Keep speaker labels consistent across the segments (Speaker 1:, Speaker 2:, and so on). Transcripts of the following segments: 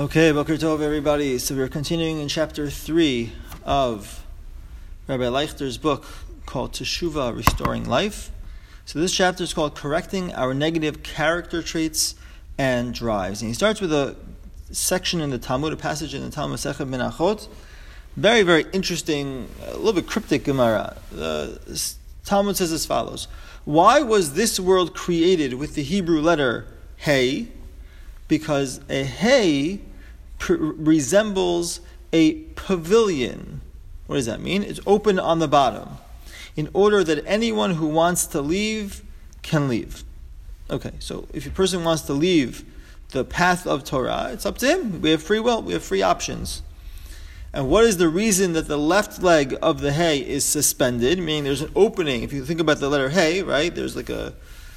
Speaker 1: Okay, Boker Tov, everybody. So we're continuing in chapter 3 of Rabbi Leuchter's book called Teshuva, Restoring Life. So this chapter is called Correcting Our Negative Character Traits and Drives. And he starts with a section in the Talmud, a passage in the Talmud Sechet Menachot. Very, very interesting, a little bit cryptic Gemara. The Talmud says as follows Why was this world created with the Hebrew letter Hey? Because a hay pr- resembles a pavilion. What does that mean? It's open on the bottom, in order that anyone who wants to leave can leave. Okay, so if a person wants to leave the path of Torah, it's up to him. We have free will, we have free options. And what is the reason that the left leg of the hay is suspended? Meaning there's an opening. If you think about the letter hay, right, there's like a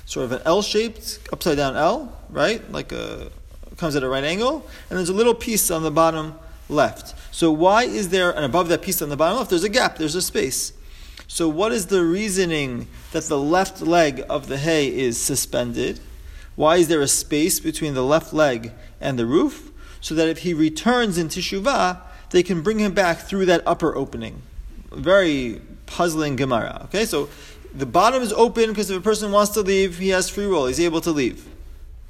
Speaker 1: sort of an L shaped, upside down L, right? Like a comes at a right angle, and there's a little piece on the bottom left. So why is there, and above that piece on the bottom left, there's a gap, there's a space. So what is the reasoning that the left leg of the hay is suspended? Why is there a space between the left leg and the roof? So that if he returns in Teshuvah, they can bring him back through that upper opening. Very puzzling Gemara. Okay, so the bottom is open because if a person wants to leave, he has free will, he's able to leave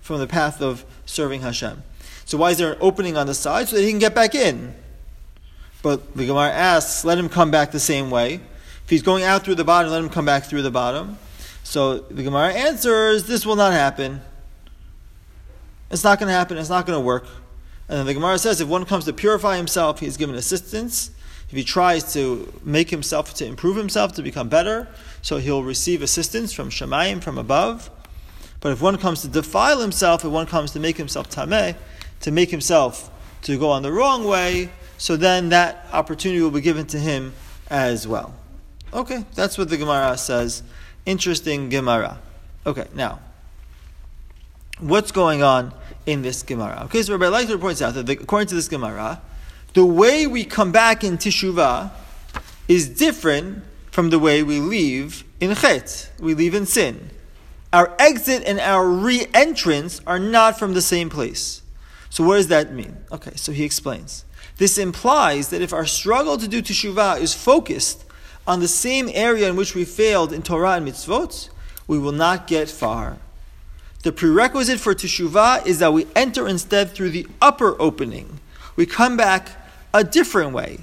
Speaker 1: from the path of serving Hashem. So why is there an opening on the side? So that he can get back in. But the Gemara asks, let him come back the same way. If he's going out through the bottom, let him come back through the bottom. So the Gemara answers, this will not happen. It's not going to happen. It's not going to work. And then the Gemara says, if one comes to purify himself, he's given assistance. If he tries to make himself, to improve himself, to become better, so he'll receive assistance from Shamayim, from above. But if one comes to defile himself, if one comes to make himself tameh, to make himself to go on the wrong way, so then that opportunity will be given to him as well. Okay, that's what the Gemara says. Interesting Gemara. Okay, now, what's going on in this Gemara? Okay, so Rabbi Leuchter points out that the, according to this Gemara, the way we come back in Teshuvah is different from the way we leave in Chet. We leave in sin our exit and our re entrance are not from the same place. So, what does that mean? Okay, so he explains. This implies that if our struggle to do teshuvah is focused on the same area in which we failed in Torah and mitzvot, we will not get far. The prerequisite for teshuvah is that we enter instead through the upper opening. We come back a different way.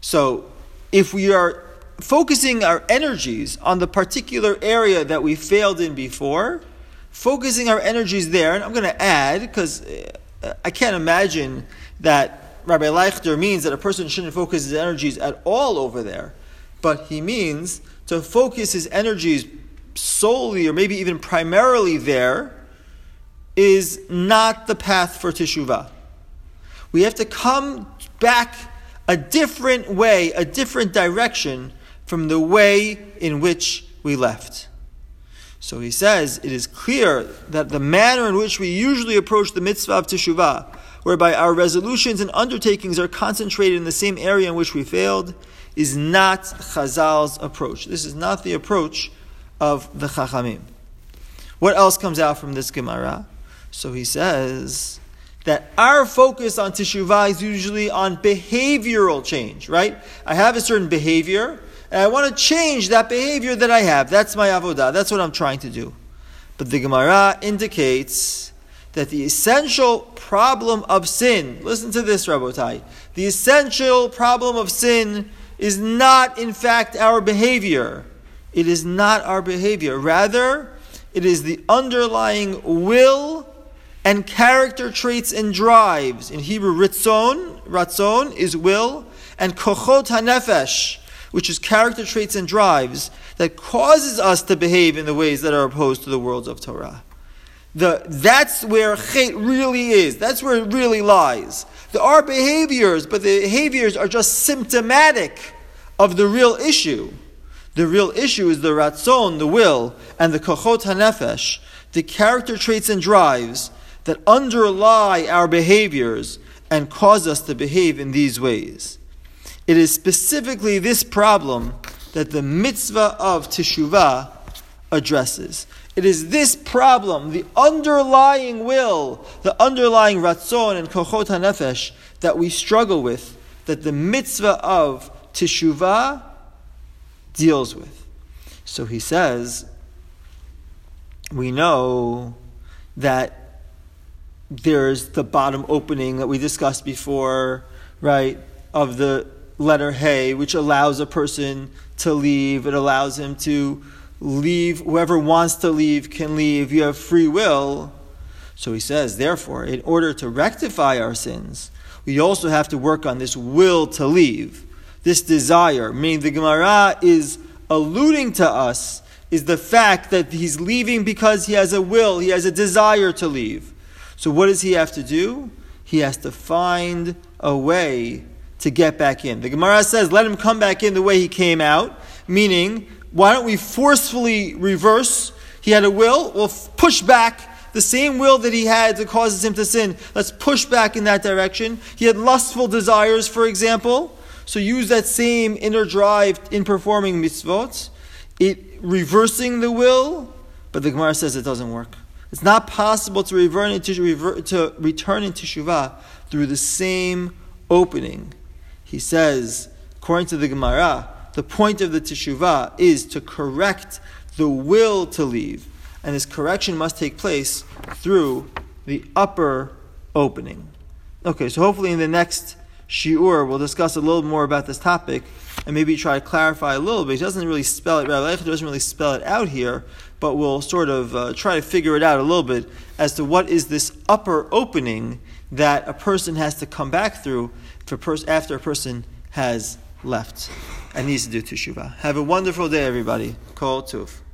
Speaker 1: So, if we are focusing our energies on the particular area that we failed in before, focusing our energies there, and I'm going to add, because uh, I can't imagine that Rabbi Leuchter means that a person shouldn't focus his energies at all over there, but he means to focus his energies solely or maybe even primarily there is not the path for teshuvah. We have to come back a different way, a different direction from the way in which we left. So he says it is clear that the manner in which we usually approach the mitzvah of teshuvah, whereby our resolutions and undertakings are concentrated in the same area in which we failed, is not Chazal's approach. This is not the approach of the Chachamim. What else comes out from this Gemara? So he says that our focus on teshuvah is usually on behavioral change, right? I have a certain behavior, and I want to change that behavior that I have. That's my avodah. That's what I'm trying to do. But the Gemara indicates that the essential problem of sin, listen to this, Rabotai, the essential problem of sin is not, in fact, our behavior. It is not our behavior. Rather, it is the underlying will and character traits and drives. In Hebrew, ritzon, ratzon is will, and kochot hanefesh which is character traits and drives that causes us to behave in the ways that are opposed to the worlds of Torah. The, that's where chet really is. That's where it really lies. There are behaviors, but the behaviors are just symptomatic of the real issue. The real issue is the ratzon, the will, and the kochot hanefesh, the character traits and drives that underlie our behaviors and cause us to behave in these ways. It is specifically this problem that the mitzvah of teshuvah addresses. It is this problem, the underlying will, the underlying ratzon and kochot hanefesh that we struggle with, that the mitzvah of teshuvah deals with. So he says, we know that there's the bottom opening that we discussed before, right, of the letter Hey, which allows a person to leave. It allows him to leave. Whoever wants to leave can leave. You have free will. So he says, therefore, in order to rectify our sins, we also have to work on this will to leave, this desire. Meaning the Gemara is alluding to us is the fact that he's leaving because he has a will, he has a desire to leave. So what does he have to do? He has to find a way to get back in. The Gemara says, let him come back in the way he came out, meaning, why don't we forcefully reverse? He had a will, we'll push back the same will that he had that causes him to sin. Let's push back in that direction. He had lustful desires, for example. So use that same inner drive in performing mitzvot, it reversing the will, but the Gemara says it doesn't work. It's not possible to, revert into, to return into Shuvah through the same opening. He says, according to the Gemara, the point of the teshuvah is to correct the will to leave, and this correction must take place through the upper opening. Okay, so hopefully in the next shiur we'll discuss a little more about this topic and maybe try to clarify a little bit. He doesn't really spell it. Rabbi Eichel doesn't really spell it out here, but we'll sort of uh, try to figure it out a little bit as to what is this upper opening that a person has to come back through pers- after a person has left and needs to do teshuvah. Have a wonderful day, everybody. Kol tuv.